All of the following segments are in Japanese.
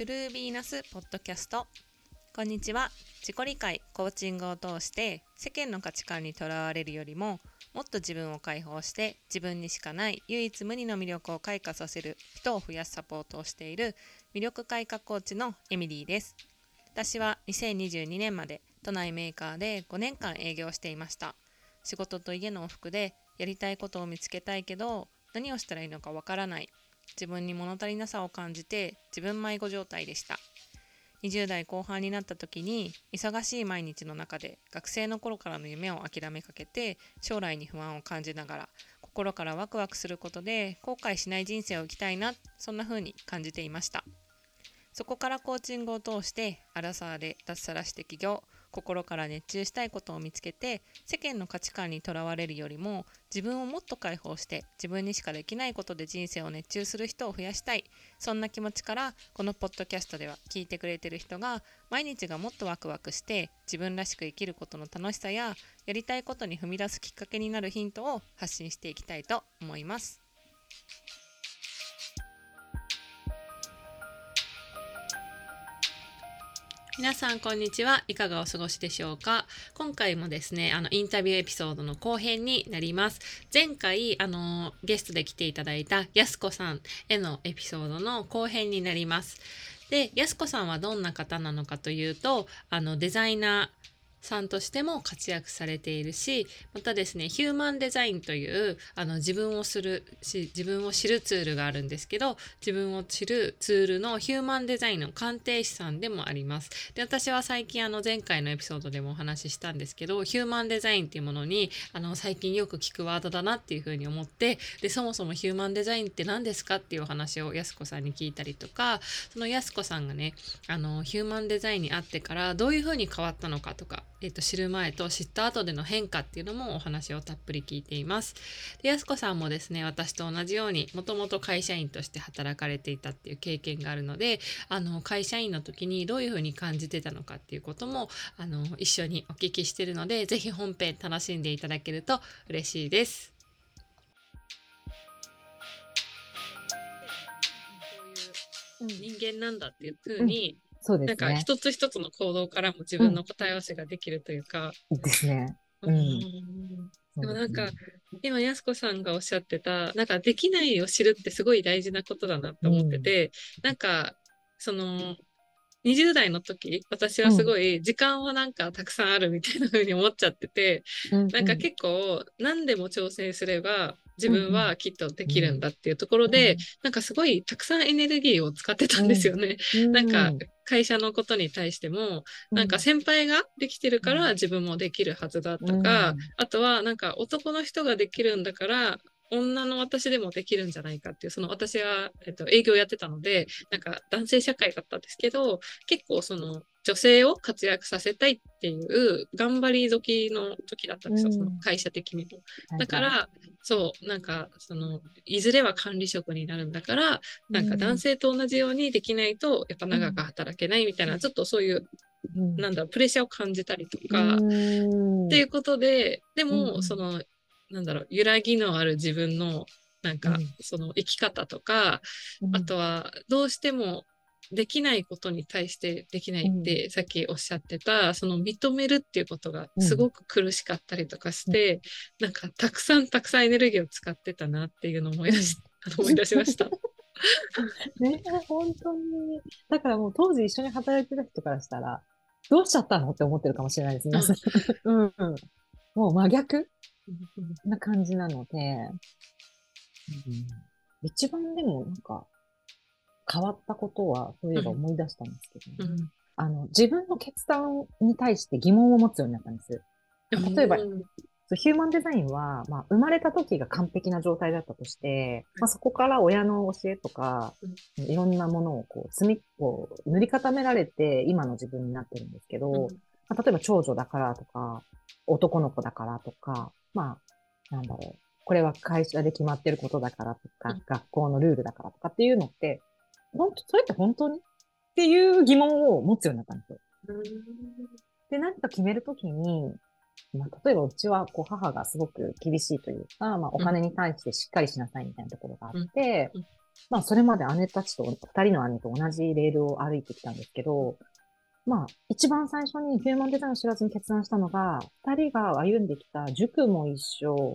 トゥルービーナスポッドキャスト。こんにちは。自己理解コーチングを通して世間の価値観にとらわれるよりももっと自分を解放して自分にしかない唯一無二の魅力を開花させる人を増やすサポートをしている魅力開花コーチのエミリーです。私は2022年まで都内メーカーで5年間営業していました。仕事と家の往復でやりたいことを見つけたいけど何をしたらいいのかわからない。自分に物足りなさを感じて自分迷子状態でした。20代後半になった時に忙しい毎日の中で学生の頃からの夢を諦めかけて将来に不安を感じながら心からワクワクすることで後悔しない人生を生きたいなそんな風に感じていました。そこからコーチングを通してアラサーで脱サラして起業。心から熱中したいことを見つけて世間の価値観にとらわれるよりも自分をもっと解放して自分にしかできないことで人生を熱中する人を増やしたいそんな気持ちからこのポッドキャストでは聞いてくれてる人が毎日がもっとワクワクして自分らしく生きることの楽しさややりたいことに踏み出すきっかけになるヒントを発信していきたいと思います。皆さんこんにちはいかがお過ごしでしょうか？今回もですねあのインタビューエピソードの後編になります。前回あのゲストで来ていただいたやすこさんへのエピソードの後編になります。でやすこさんはどんな方なのかというとあのデザイナーさんとしても活躍されているしまたですねヒューマンデザインというあの自分をするし自分を知るツールがあるんですけど自分を知るツールのヒューマンデザインの鑑定士さんでもあります。で私は最近あの前回のエピソードでもお話ししたんですけどヒューマンデザインっていうものにあの最近よく聞くワードだなっていうふうに思ってでそもそもヒューマンデザインって何ですかっていうお話をやすこさんに聞いたりとかそのやすこさんがねあのヒューマンデザインにあってからどういうふうに変わったのかとかえっと、知る前と知った後での変化っていうのもお話をたっぷり聞いています。で、やすこさんもですね、私と同じようにもともと会社員として働かれていたっていう経験があるので、あの、会社員の時にどういうふうに感じてたのかっていうことも、あの、一緒にお聞きしてるので、ぜひ本編楽しんでいただけると嬉しいです。人間なんだっていうふうに、うんそうですね。なんか一つ一つの行動からも自分の答え合わせができるというか。うん、ですね。うん。でもなんか、今、やすこさんがおっしゃってた、なんかできないを知るってすごい大事なことだなと思ってて、うん、なんか、その、20代の時、私はすごい時間はなんかたくさんあるみたいな風に思っちゃってて、うん、なんか結構何でも挑戦すれば自分はきっとできるんだっていうところで、うん、なんかすごいたくさんエネルギーを使ってたんですよね。うん、なんか会社のことに対しても、なんか先輩ができてるから自分もできるはずだとか、あとはなんか男の人ができるんだから女の私でもできるんじゃないかっていう、その私は、えっと、営業やってたので、なんか男性社会だったんですけど、結構その女性を活躍させたいっていう頑張り時の時だったんですよ、その会社的にも。だから、そう、なんか、その、いずれは管理職になるんだから、なんか男性と同じようにできないと、やっぱ長く働けないみたいな、ちょっとそういう、なんだプレッシャーを感じたりとか、っていうことで、でも、その、なんだろう、揺らぎのある自分の、なんか、その生き方とか、あとは、どうしてもできないことに対してできないって、うん、さっきおっしゃってたその認めるっていうことがすごく苦しかったりとかして、うん、なんかたくさんたくさんエネルギーを使ってたなっていうのを思い出し,、思い出しました。ね本当に。だからもう当時一緒に働いてた人からしたら、どうしちゃったのって思ってるかもしれないですね。うん、うん、もう真逆？な感じなので、うん、一番でもなんか、変わったことは、そういえば思い出したんですけど、ね、うん、あの、自分の決断に対して疑問を持つようになったんです。例えば、ヒューマンデザインは、まあ、生まれた時が完璧な状態だったとして、まあ、そこから親の教えとか、いろんなものをこう、積み、こう、塗り固められて、今の自分になってるんですけど、まあ、例えば長女だからとか、男の子だからとか、まあ、なんだろう、これは会社で決まってることだからとか、学校のルールだからとかっていうのって、本当、それって本当にっていう疑問を持つようになったんですよ。で、何か決めるときに、まあ、例えばうちはこう母がすごく厳しいというか、まあ、お金に対してしっかりしなさいみたいなところがあって、まあ、それまで姉たちと、二人の姉と同じレールを歩いてきたんですけど、まあ、一番最初にヒューマンデザインを知らずに決断したのが、二人が歩んできた塾も一緒、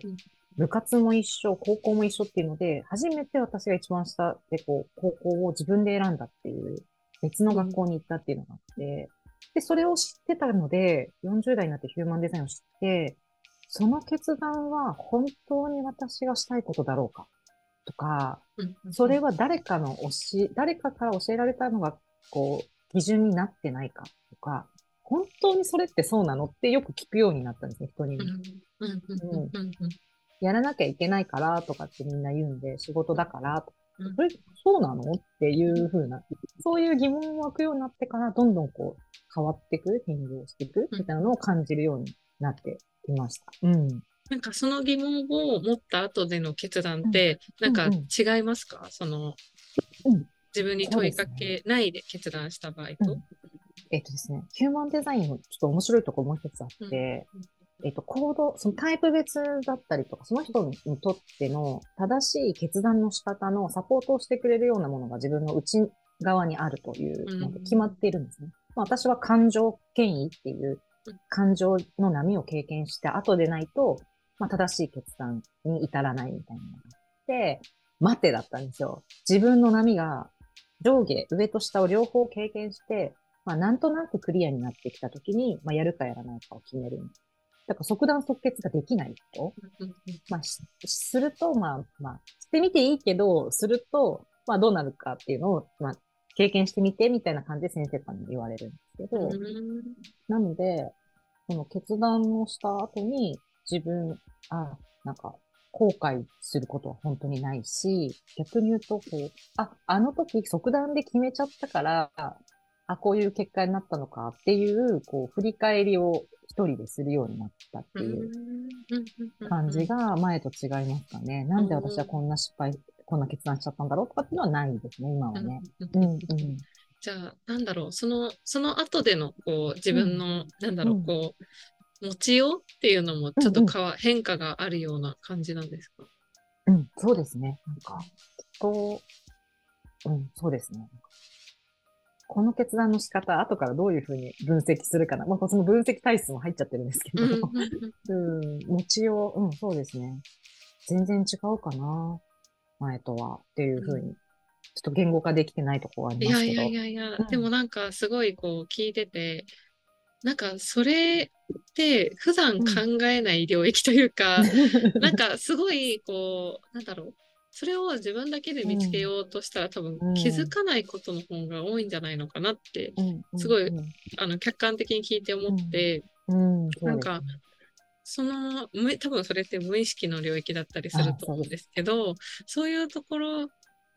部活も一緒、高校も一緒っていうので、初めて私が一番下でこう、高校を自分で選んだっていう、別の学校に行ったっていうのがあって、で、それを知ってたので、40代になってヒューマンデザインを知って、その決断は本当に私がしたいことだろうかとか、それは誰かの教え、誰かから教えられたのが、こう、基準になってないかとか、本当にそれってそうなのってよく聞くようになったんですね、人に。やらなきゃいけないからとかってみんな言うんで、仕事だからとか、それ、そうなのっていうふうな、そういう疑問を湧くようになってから、どんどんこう、変わっていく、変容していくみたいなのを感じるようになっていました。うん。なんかその疑問を持った後での決断って、なんか違いますか、うんうん、その、うん、自分に問いかけないで決断した場合と？うん、えっ、とですね、ヒューマンデザインのちょっと面白いところもう一つあって、えっ、と、コード、そのタイプ別だったりとか、その人にとっての正しい決断の仕方のサポートをしてくれるようなものが自分の内側にあるというのが決まっているんですね。まあ、私は感情権威っていう感情の波を経験した後でないと、まあ、正しい決断に至らないみたいなのがあって、待てだったんですよ。自分の波が上下、上と下を両方経験して、まあ、なんとなくクリアになってきたときに、まあ、やるかやらないかを決める。だから即断即決ができない人、まあ、すると、まあ、まあ、してみていいけど、すると、まあ、どうなるかっていうのを、まあ、経験してみて、みたいな感じで先生から言われるんですけど、なので、その決断をした後に、自分、あ、なんか、後悔することは本当にないし、逆に言うと、こう、あ、あの時即断で決めちゃったから、あ、こういう結果になったのかっていう、こう、振り返りを一人でするようになったっていう感じが前と違いますかね。なんで私はこんな失敗、こんな決断しちゃったんだろうとかっていうのはないですね、今はね。うん、うん、じゃあ、なんだろう、その、その後での、こう、自分の、うん、なんだろう、こう、持ちようっていうのもちょっとかわ、うんうん、変化があるような感じなんですか？うん、そうですね。なんか、きっと、うん、そうですね。この決断の仕方、後からどういうふうに分析するかな。まあ、その分析体質も入っちゃってるんですけど、うん、持ちよう、うん、そうですね。全然違うかな。前とはっていうふうに、ちょっと言語化できてないところはありますけど。いやいやいやいや、うん、でもなんかすごいこう聞いてて、なんかそれって普段考えない領域というか、うん、なんかすごいこう、なんだろう。それを自分だけで見つけようとしたら、多分気づかないことの方が多いんじゃないのかなって、すごい、あの客観的に聞いて思って、なんか、その、多分それって無意識の領域だったりすると思うんですけど、そういうところ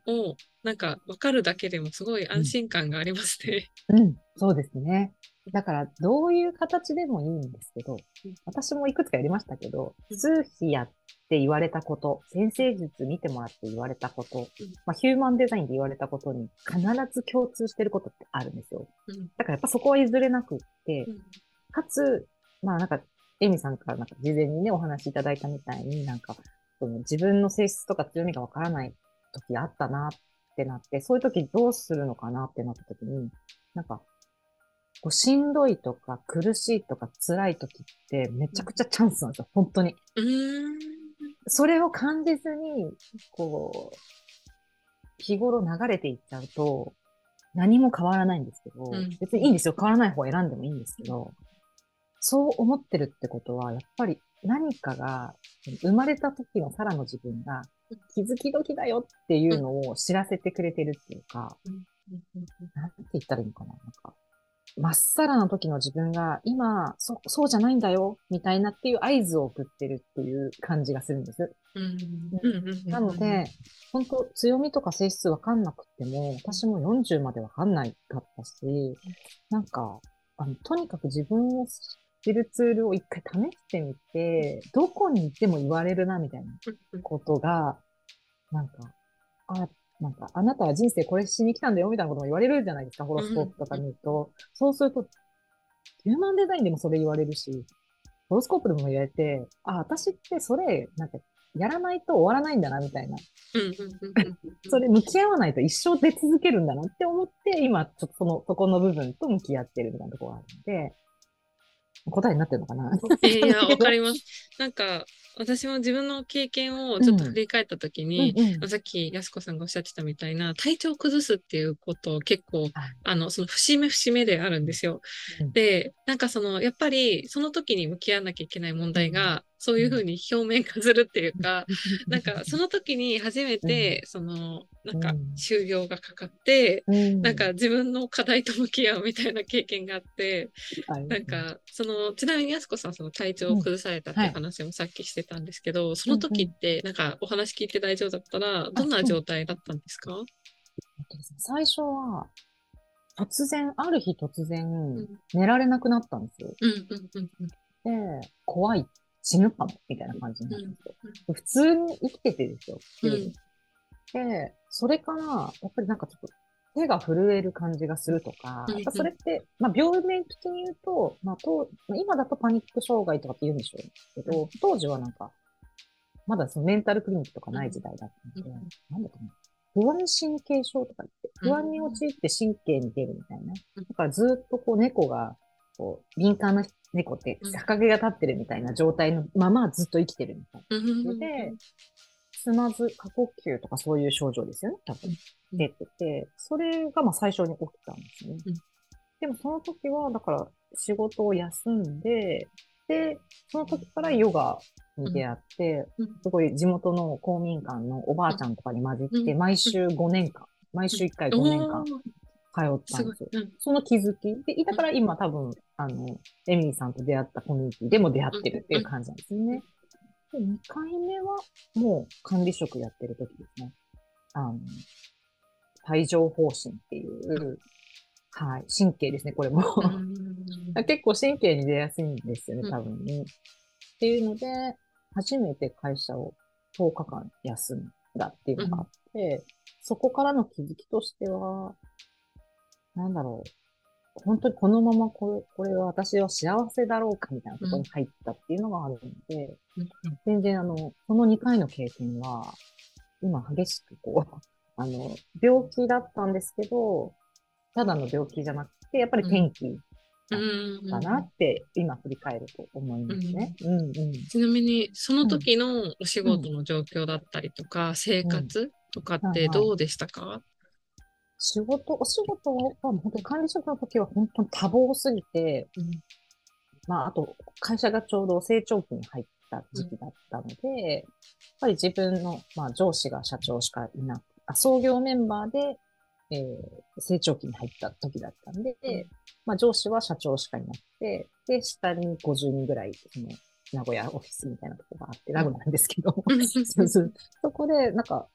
をなんか分かるだけでもすごい安心感がありますね。うん、うん、そうですね。だから、どういう形でもいいんですけど、私もいくつかやりましたけど、数比やって言われたこと、先生術見てもらって言われたこと、まあ、ヒューマンデザインで言われたことに必ず共通してることってあるんですよ。だからやっぱそこは譲れなくって、かつ、まあなんか、エミさんからなんか事前にね、お話しいただいたみたいになんか、その自分の性質とか強みがわからない時あったなってなって、そういう時どうするのかなってなった時に、なんか、こうしんどいとか苦しいとか辛い時ってめちゃくちゃチャンスなんですよ、本当に。それを感じずに、こう、日頃流れていっちゃうと、何も変わらないんですけど、うん、別にいいんですよ。変わらない方を選んでもいいんですけど、そう思ってるってことは、やっぱり何かが、生まれた時のサラの自分が気づき時だよっていうのを知らせてくれてるっていうか、なんて言ったらいいのかな。なんか、まっさらな時の自分が今、そ、そうじゃないんだよ、みたいなっていう合図を送ってるっていう感じがするんです。なので、本当強みとか性質わかんなくても、私も40までわかんないかったし、なんか、あの、とにかく自分を知るツールを一回試してみて、どこに行っても言われるな、みたいなことが、なんか、あ、なんか、あなたは人生これしに来たんだよみたいなことも言われるじゃないですか、ホロスコープとか見ると。そうすると、ヒューマンデザインでもそれ言われるし、ホロスコープでも言われて、あ、私ってそれ、なんかやらないと終わらないんだな、みたいな。それ向き合わないと一生出続けるんだなって思って、今、ちょっとその、そこの部分と向き合ってるみたいなところがあるので、答えになってるのかな？いや、わかります。なんか、私も自分の経験をちょっと振り返ったときに、うん、さっき安子さんがおっしゃってたみたいな、体調を崩すっていうことを結構、あの、その節目節目であるんですよ。うん、で、なんかその、やっぱりその時に向き合わなきゃいけない問題が、そういうふうに表面化するっていうか、なんかその時に初めて、その、なんか就業がかかって、なんか自分の課題と向き合うみたいな経験があって、なんか、その、ちなみに安子さん、その体調を崩されたって話もさっきしてたんですけど、その時って、なんかお話聞いて大丈夫だったら、どんな状態だったんですか？最初は、突然、ある日突然、寝られなくなったんですよ。で、怖い死ぬかも、みたいな感じになるんですよ。うん、普通に生きててですよ。うん、で、それから、やっぱりなんかちょっと手が震える感じがするとか、やっぱそれって、まあ病名的に言うと、まあと、今だとパニック障害とかって言うんでしょうけど、当時はなんか、まだそのメンタルクリニックとかない時代だったんで、なんだかな。不安神経症とか言って、不安に陥って神経に出るみたいな。だからずっとこう猫が、こう、敏感な猫って逆毛が立ってるみたいな状態のままずっと生きてるみたいな。で、つまず、過呼吸とかそういう症状ですよね、多分。出てて、それがまあ最初に起きたんですね。でもその時は、だから仕事を休んで、で、その時からヨガに出会って、すごい地元の公民館のおばあちゃんとかに混じって、毎週5年間、毎週1回5年間。通ったんですよ。すうん、その気づき。で、だから今多分、あの、エミーさんと出会ったコミュニティでも出会ってるっていう感じなんですね。で、2回目はもう管理職やってる時ですね。あの、帯状方針っていう、はい、神経ですね、これも 結構神経に出やすいんですよね、多分ね。っていうので、初めて会社を10日間休んだっていうのがあって、そこからの気づきとしては、なんだろう。本当にこのままこれ、これは私は幸せだろうかみたいなところに入ったっていうのがあるので、うん、全然あの、この2回の経験は、今激しくこう、あの、病気だったんですけど、ただの病気じゃなくて、やっぱり天気だなって、今振り返ると思いますね。ちなみに、その時のお仕事の状況だったりとか、生活とかってどうでしたか、仕事、お仕事は本当に管理職の時は本当に多忙すぎて、うん、まあ、あと、会社がちょうど成長期に入った時期だったので、うん、やっぱり自分の、まあ、上司が社長しかいなく、あ創業メンバーで、えー、成長期に入った時だったんで、うん、まあ、上司は社長しかいなくて、で、下に50人ぐらい、その、名古屋オフィスみたいなとこがあって、ラグなんですけど、そこで、なんか、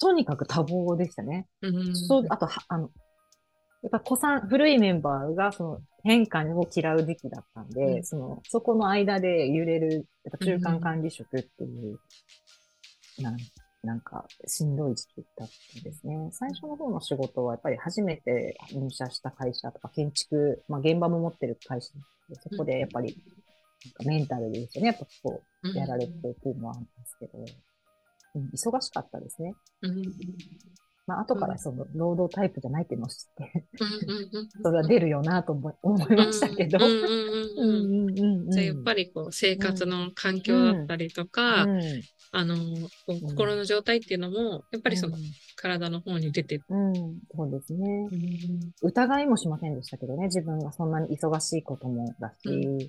とにかく多忙でしたね。うん、そうあとあの、やっぱ子さん、古いメンバーがその変化を嫌う時期だったんで、うん、その、そこの間で揺れる、やっぱ中間管理職っていう、うん、なんなんか、しんどい時期だったんですね。最初の方の仕事は、やっぱり初めて入社した会社とか、建築、まあ現場も持ってる会社で、そこでやっぱり、なんかメンタルですよね。やっぱこう、やられてっていうのはあるんですけど、うん、忙しかったですね。うん、まあ、後からその、労働タイプじゃないっていうのを知ってそれは出るよなと思いましたけど。じゃあ、やっぱりこう、生活の環境だったりとか、あの、心の状態っていうのも、やっぱりその、体の方に出て。る。うん、そうですね、疑いもしませんでしたけどね、自分がそんなに忙しいこともだし、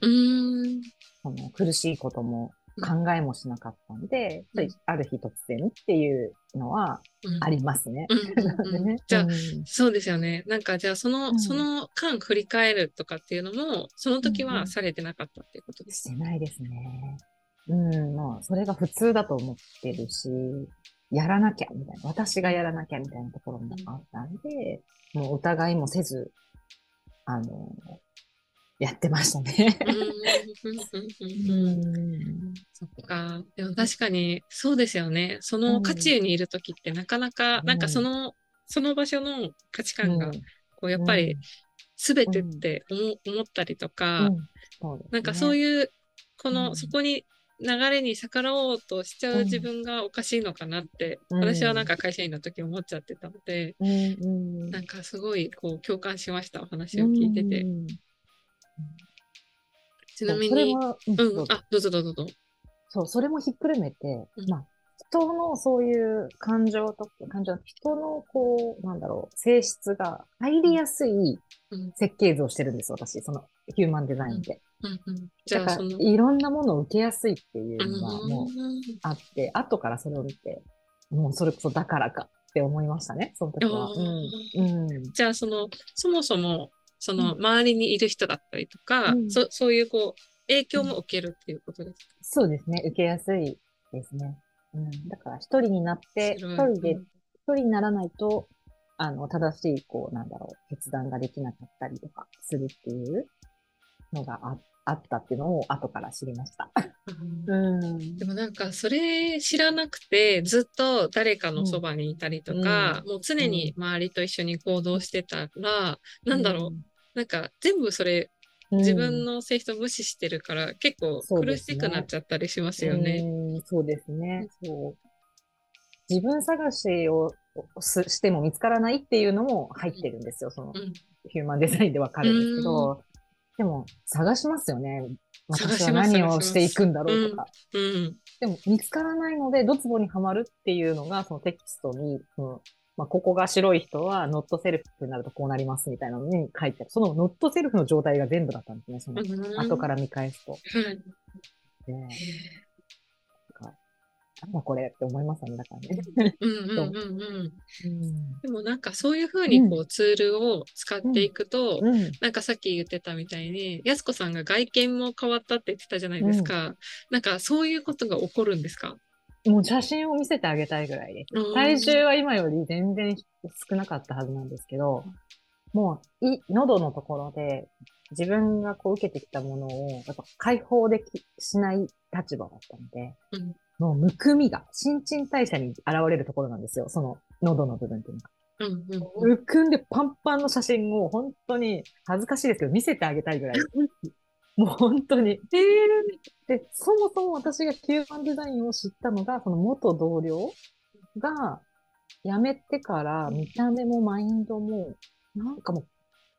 その苦しいことも考えもしなかったんで、うん、ある日突然っていうのはありますね。じゃあ、そうですよね。なんかじゃあその、その間振り返るとかっていうのも、その時はされてなかったっていうことですか、してないですね。うん、まあ、それが普通だと思ってるし、やらなきゃみたいな、私がやらなきゃみたいなところもあったんで、もう疑いもせず、あの、やってましたね。そっか。でも確かにそうですよね。その渦中にいる時ってなかなか、なんかその、その場所の価値観が、こうやっぱり全てって思,、思ったりとか、なんかそういう、この、そこに流れに逆らおうとしちゃう自分がおかしいのかなって、うん、私はなんか会社員の時思っちゃってたので、うん、なんかすごいこう共感しましたお話を聞いてて。うん、ちなみに、うん、あ、どうぞどうぞどうぞ。そう、それもひっくるめて、まあ、人のそういう感情とか、感情、人のこう、なんだろう、性質が入りやすい設計図をしてるんです、私、そのヒューマンデザインで。うんうん、だから、いろんなものを受けやすいっていうのがもうあって、後からそれを見て、もうそれこそだからかって思いましたね、その時は。うん。うん、じゃあ、その、そもそも、その周りにいる人だったりとか、うん、そそういうこう、影響も受けるっていうことですか、そうですね、受けやすいですね。うん、だから一人になって、一人で、一人にならないと、あの、正しい、こう、なんだろう、決断ができなかったりとかするっていうのがああったっていうのを後から知りました。うん、でもなんかそれ知らなくてずっと誰かのそばにいたりとか、うん、もう常に周りと一緒に行動してたら、うん、なんだろう、なんか全部それ自分の性質を無視してるから、結構苦しくなっちゃったりしますよね。そうですね。そう自分探しをしても見つからないっていうのも入ってるんですよ。その、ヒューマン デザインでわかるんですけど、でも探しますよね。私は何をしていくんだろうとか。うん、でも見つからないので、ドツボにはまるっていうのが、そのテキストに、うん、まあ、ここが白い人はノットセルフになるとこうなりますみたいなのに書いてある。そのノットセルフの状態が全部だったんですね。その後から見返すと。でなんだこれって思いますね、だからね。うんうんうんうん。でもなんかそういうふうにこうツールを使っていくと、うん、なんかさっき言ってたみたいに、やすこさんが外見も変わったって言ってたじゃないですか。うん、なんかそういうことが起こるんですか？もう写真を見せてあげたいぐらいです。体重は今より全然少なかったはずなんですけど、もう、い、喉のところで自分がこう受けてきたものを、やっぱ解放でき、しない立場だったので、うん、もうむくみが、新陳代謝に現れるところなんですよ。その喉の部分っていうのが。うんうん、むくんでパンパンの写真を本当に恥ずかしいですけど見せてあげたいぐらい。もう本当に。で、そもそも私がヒューマンデザインを知ったのが、その元同僚が辞めてから見た目もマインドも、なんかも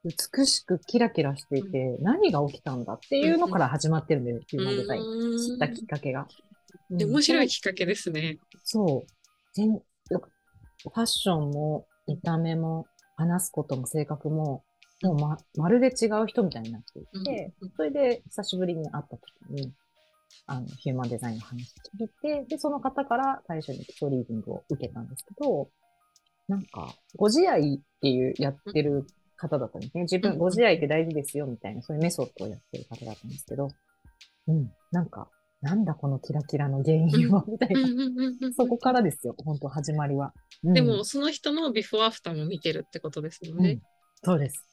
う美しくキラキラしていて、何が起きたんだっていうのから始まってるんだよ、ヒューマンデザイン。知ったきっかけが。面白いきっかけですね。そう。全ファッションも見た目も話すことも性格ももうま、まるで違う人みたいになっていて、うん、それで久しぶりに会った時に、あの、ヒューマンデザインの話聞いて、で、その方から最初に基礎リーディングを受けたんですけど、なんか、ご自愛っていうやってる方だったんですね。自分、ご自愛って大事ですよみたいな、そういうメソッドをやってる方だったんですけど、うん、なんか、なんだこのキラキラの原因は、みたいな。そこからですよ、本当始まりは。うん、でも、その人のビフォーアフターも見てるってことですよね。うん、そうです。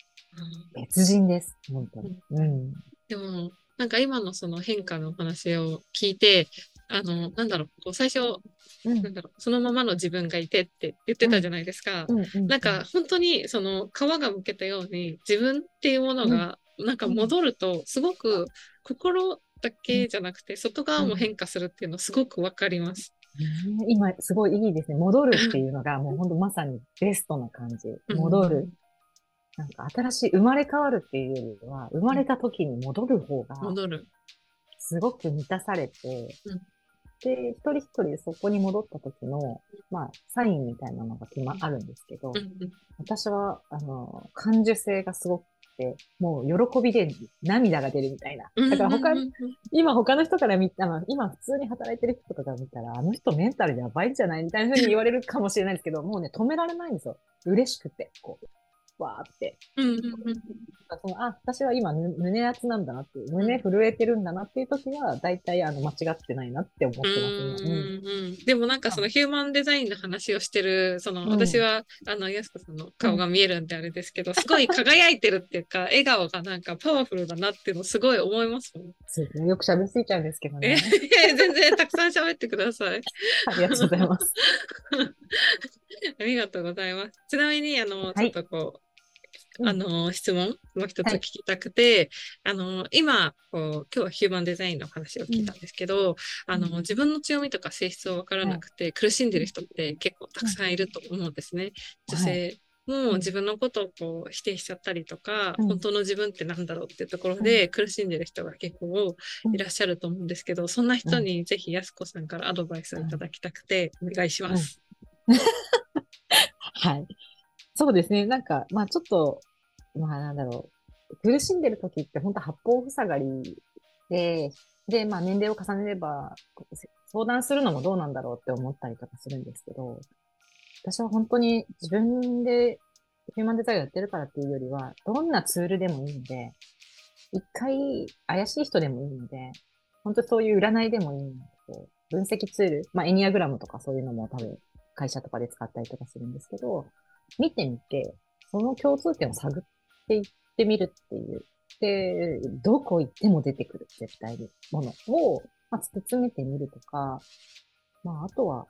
別人です、本当に。うん。でも、なんか今のその変化の話を聞いて、あの、なんだろう、こう最初、うん、なんだろう、そのままの自分がいてって言ってたじゃないですか。なんか本当にその皮がむけたように自分っていうものがなんか戻るとすごく心だけじゃなくて外側も変化するっていうのすごくわかります。今すごいいいですね。戻るっていうのがもう本当まさにベストな感じ。戻る。なんか新しい、生まれ変わるっていうよりは、生まれた時に戻る方が、戻る。すごく満たされて、うん、で、一人一人そこに戻った時の、まあ、サインみたいなのが決ま、あるんですけど、うんうん、私は、あの、感受性がすごくて、もう喜びで涙が出るみたいな。だから他、今他の人から見た、今普通に働いてる人とかが見たら、あの人メンタルやばいんじゃないみたいな風に言われるかもしれないですけど、もうね、止められないんですよ。嬉しくて、こう。わーって。そのあ、私は今胸熱なんだなっていう、胸震えてるんだなっていう時は、大体あの間違ってないなって思ってますね。うんうん、でもなんかそのヒューマンデザインの話をしてる、その、私は、あの、やすこさんの顔が見えるんであれですけど、すごい輝いてるっていうか、笑顔がなんかパワフルだなっていうのすごい思いますもん。そうですね。よく喋りすぎちゃうんですけどね。え全然たくさん喋ってください。ありがとうございます。ありがとうございます。ちなみに、あの、ちょっとこう、あの、質問もう一つ聞きたくて、はい、あの、今、こう、今日はヒューマンデザインの話を聞いたんですけど、うん、あの、自分の強みとか性質をわからなくて、苦しんでる人って結構たくさんいると思うんですね。女性もう自分のことをこう否定しちゃったりとか、うん、本当の自分って何だろうっていうところで苦しんでる人が結構いらっしゃると思うんですけど、そんな人にぜひやすこさんからアドバイスをいただきたくてお願いします。はい。そうですね。なんか、まあちょっと、まあなんだろう。苦しんでる時って本当八方塞がりで、で、まあ年齢を重ねれば、相談するのもどうなんだろうって思ったりとかするんですけど、私は本当に自分でヒューマンデザインやってるからっていうよりは、どんなツールでもいいので、一回怪しい人でもいいので、本当そういう占いでもいいので、分析ツール、まあエニアグラムとかそういうのも多分会社とかで使ったりとかするんですけど、見てみて、その共通点を探っていってみるっていう。で、どこ行っても出てくる、絶対に、ものを、まあ、突き詰めてみるとか、まあ、あとは、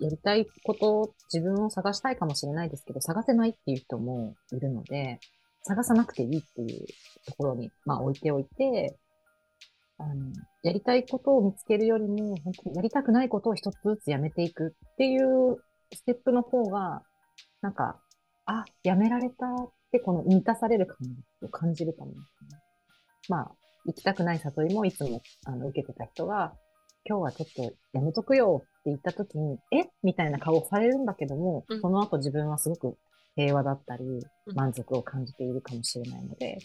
やりたいこと、自分を探したいかもしれないですけど、探せないっていう人もいるので、探さなくていいっていうところに、まあ置いておいて、あの、やりたいことを見つけるよりも、本当にやりたくないことを一つずつやめていくっていうステップの方が、なんか、あ、やめられたってこの満たされる感を感じるかも、ね。まあ、行きたくない悟りもいつもあの受けてた人が、今日はちょっとやめとくよって言った時に、え？みたいな顔をされるんだけども、うん、その後自分はすごく平和だったり、満足を感じているかもしれないので、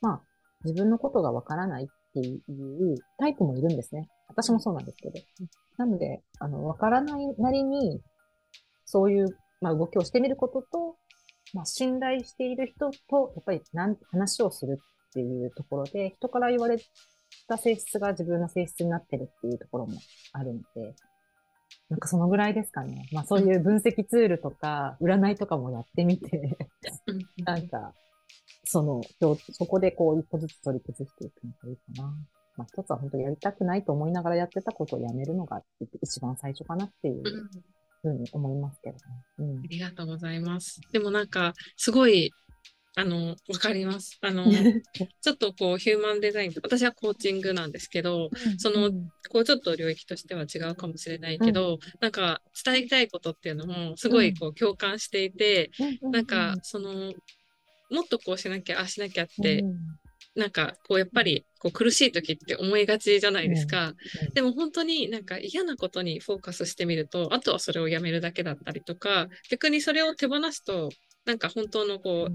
まあ、自分のことがわからないっていうタイプもいるんですね。私もそうなんですけど。なので、あの、わからないなりに、そういう、まあ、動きをしてみることと、まあ、信頼している人と、やっぱり、なん、話をするっていうところで、人から言われた性質が自分の性質になってるっていうところもあるので、なんかそのぐらいですかね。まあそういう分析ツールとか、占いとかもやってみてなんか、その、そこでこう一歩ずつ取り崩していくのがいいかな。まあ一つは本当やりたくないと思いながらやってたことをやめるのが一番最初かなっていうふうに思いますけどね。うん、ありがとうございます。でもなんか、すごいあの、わかります。あの、ちょっとこう、ヒューマンデザイン、私はコーチングなんですけど、その、こう、ちょっと領域としては違うかもしれないけど、なんか、伝えたいことっていうのも、すごいこう、共感していて、なんか、その、もっとこうしなきゃ、ああしなきゃって、なんか、こう、やっぱり、こう、苦しい時って思いがちじゃないですか。でも本当になんか嫌なことにフォーカスしてみると、あとはそれをやめるだけだったりとか、逆にそれを手放すと、なんか本当のこ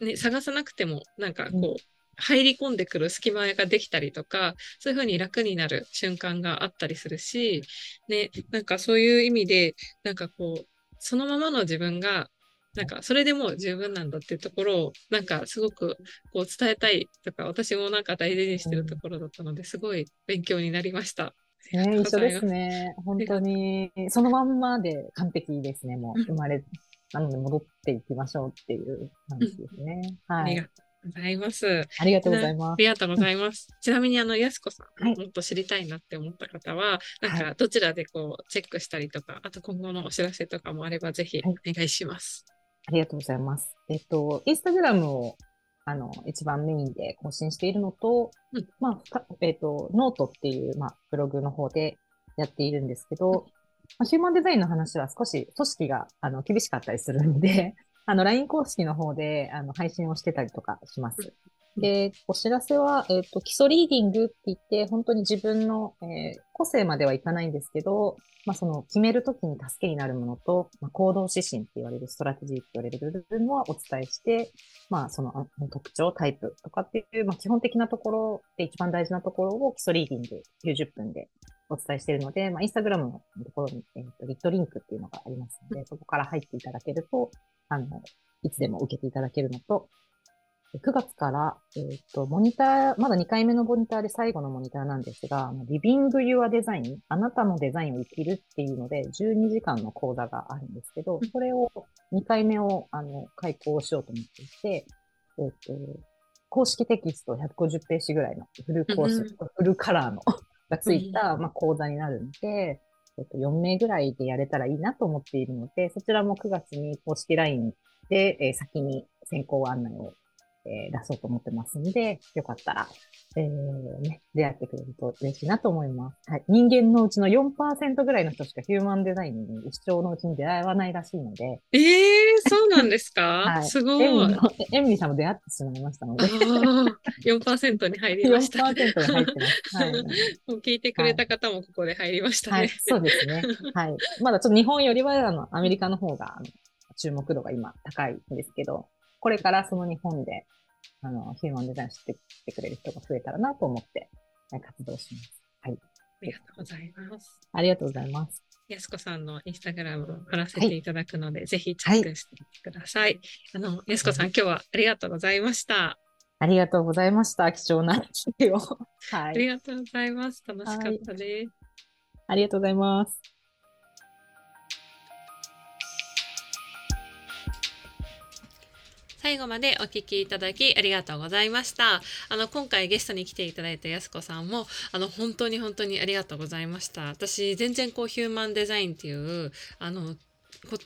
う、ね、探さなくても、なんかこう、入り込んでくる隙間ができたりとか、そういうふうに楽になる瞬間があったりするし、ね、なんかそういう意味で、なんかこう、そのままの自分が、なんかそれでもう十分なんだっていうところを、なんかすごくこう伝えたいとか、私もなんか大事にしてるところだったので、すごい勉強になりました。ね、一緒ですね。本当に、そのまんまで完璧ですね。もう生まれなので戻っていきましょうっていう感じですね。はい。ありがとうございます。ありがとうございます。ありがとうございます。ちなみに、あの、やすこさん、はい、もっと知りたいなって思った方は、なんか、どちらでこう、チェックしたりとか、あと今後のお知らせとかもあれば、ぜひお願いします、はい。ありがとうございます。えっと、インスタグラムをあの、一番メインで更新しているのと、うん、まあ、えっ、と、ノートっていう、まあ、ブログの方でやっているんですけど、まあ、ヒューマンデザインの話は少し組織があの厳しかったりするんで、あの、LINE 公式の方であの配信をしてたりとかします。で、お知らせは、えっ、ー、と、基礎リーディングって言って、本当に自分の、えー、個性まではいかないんですけど、まあ、その、決めるときに助けになるものと、まあ、行動指針って言われる、ストラテジーって言われる部分はお伝えして、まあ、その特徴、タイプとかっていう、まあ、基本的なところで一番大事なところを基礎リーディング90分でお伝えしているので、まあ、インスタグラムのところに、えーと、リットリンクっていうのがありますので、そこから入っていただけると、あの、いつでも受けていただけるのと、9月から、えっ、ー、と、モニター、まだ2回目のモニターで最後のモニターなんですが、リビング・ユア・デザイン、あなたのデザインを生きるっていうので、12時間の講座があるんですけど、それを、2回目を、あの、開講しようと思っていて、えっ、ー、と、公式テキスト150ページぐらいのフルコース、フルカラーの がついた、まあ、講座になるんで、えっと、4名ぐらいでやれたらいいなと思っているので、そちらも9月に公式 LINE で、えー、先に先行案内をえー、出そうと思ってますんで、よかったら、えー、ね、出会ってくれると嬉しいなと思います。はい。人間のうちの4%ぐらいの人しかヒューマンデザインに一生のうちに出会わないらしいので。ええー、そうなんですか？はい。すごい。エミリーさんも出会ってしまいましたので。4%に入りました。4%に入ってます。はい。もう聞いてくれた方もここで入りましたね。はい、そうですね。はい。まだちょっと日本よりはあのアメリカの方が注目度が今高いんですけど、これからその日本で、あの、ヒューマンデザインしてきてくれる人が増えたらなと思って、活動します。はい。ありがとうございます。ありがとうございます。やすこさんのインスタグラムを貼らせていただくので、はい、ぜひチェックしてみてください。はい、あの、やすこさん、今日はありがとうございました。ありがとうございました。貴重な日を。はい。ありがとうございます。楽しかったです。ありがとうございます。最後までお聴きいただきありがとうございました。あの、今回ゲストに来ていただいたやすこさんも、あの、本当に本当にありがとうございました。私、全然こう、ヒューマンデザインっていう、あの、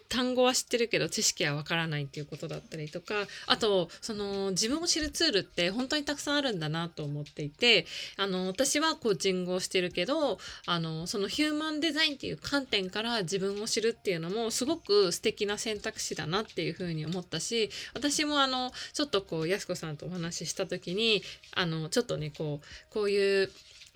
単語は知ってるけど知識はわからないっていうことだったりとかあとその自分を知るツールって本当にたくさんあるんだなと思っていてあの私はコーチングをしてるけどあのそのヒューマンデザインっていう観点から自分を知るっていうのもすごく素敵な選択肢だなっていうふうに思ったし私もあのちょっとこうやす子さんとお話しした時にあのちょっとねこうこういう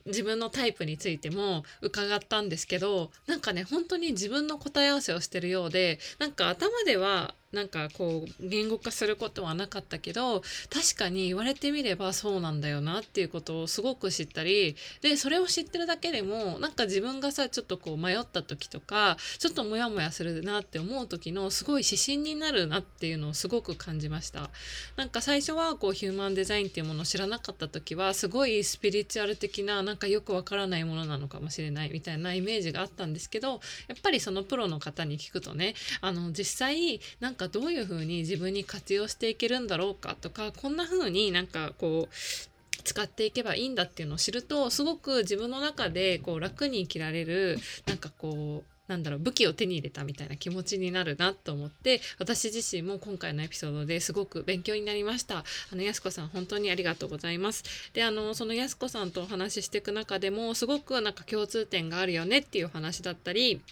自分のタイプについても伺ったんですけどなんかね本当に自分の答え合わせをしてるようでなんか頭ではなんかこう言語化することはなかったけど確かに言われてみればそうなんだよなっていうことをすごく知ったりでそれを知ってるだけでもなんか自分がさちょっとこう迷った時とかちょっとモヤモヤするなって思う時のすごい指針になるなっていうのをすごく感じました。なんか最初はこうヒューマンデザインっていうものを知らなかった時はすごいスピリチュアル的ななんかよくわからないものなのかもしれないみたいなイメージがあったんですけどやっぱりそのプロの方に聞くとねあの実際なんかかどういうふうに自分に活用していけるんだろうかとかこんな風になんかこう使っていけばいいんだっていうのを知るとすごく自分の中でこう楽に生きられるなんかこうなんだろう武器を手に入れたみたいな気持ちになるなと思って私自身も今回のエピソードですごく勉強になりました。あのやすこさん本当にありがとうございます。であのそのやすこさんとお話ししていく中でもすごくなんか共通点があるよねっていうお話だったり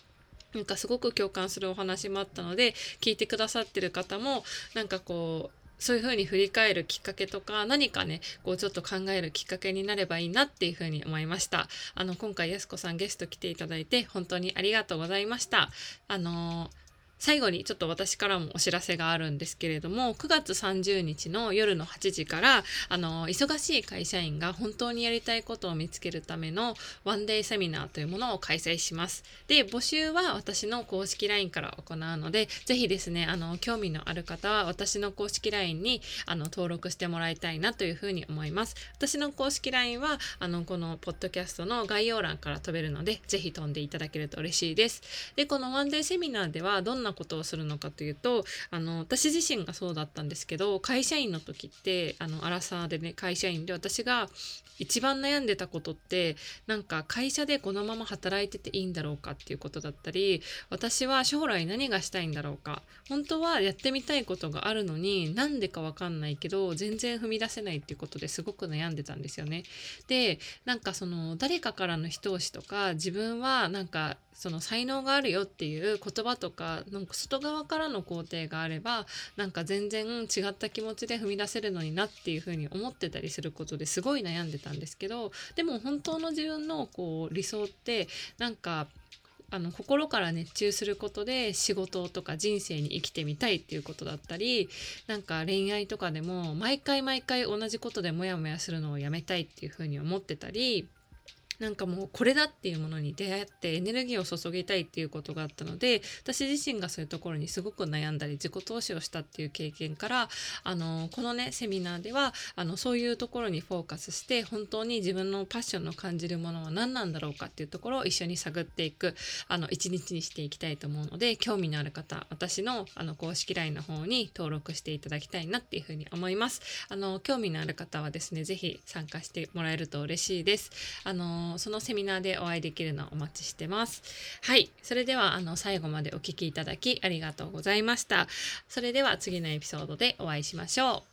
なんかすごく共感するお話もあったので聞いてくださってる方もなんかこうそういうふうに振り返るきっかけとか何かねこうちょっと考えるきっかけになればいいなっていうふうに思いました。あの今回やすこさんゲスト来ていただいて本当にありがとうございました。あのー最後にちょっと私からもお知らせがあるんですけれども9月30日の夜の8時からあの忙しい会社員が本当にやりたいことを見つけるためのワンデーセミナーというものを開催します。で募集は私の公式 LINE から行うのでぜひですねあの興味のある方は私の公式 LINE にあの登録してもらいたいなというふうに思います。私の公式 LINE はあのこのポッドキャストの概要欄から飛べるのでぜひ飛んでいただけると嬉しいです。でこのワンデーセミナーではどんななことをするのかというとあの私自身がそうだったんですけど会社員の時ってあのアラサーでね会社員で私が一番悩んでたことってなんか会社でこのまま働いてていいんだろうかっていうことだったり私は将来何がしたいんだろうか本当はやってみたいことがあるのになんでかわかんないけど全然踏み出せないっていうことですごく悩んでたんですよね。でなんかその誰かからの一押しとか自分はなんかその才能があるよっていう言葉とかなんか外側からの肯定があればなんか全然違った気持ちで踏み出せるのになっていうふうに思ってたりすることですごい悩んでたんですけどでも本当の自分のこう理想ってなんかあの心から熱中することで仕事とか人生に生きてみたいっていうことだったりなんか恋愛とかでも毎回毎回同じことでモヤモヤするのをやめたいっていうふうに思ってたりなんかもうこれだっていうものに出会ってエネルギーを注ぎたいっていうことがあったので私自身がそういうところにすごく悩んだり自己投資をしたっていう経験からあのこのねセミナーではあのそういうところにフォーカスして本当に自分のパッションの感じるものは何なんだろうかっていうところを一緒に探っていくあの一日にしていきたいと思うので興味のある方私のあの公式 LINE の方に登録していただきたいなっていうふうに思います。あの興味のある方はですね是非参加してもらえると嬉しいです。あののそのセミナーでお会いできるのをお待ちしてます。はい。それでは、あの、最後までお聴きいただきありがとうございました。それでは次のエピソードでお会いしましょう。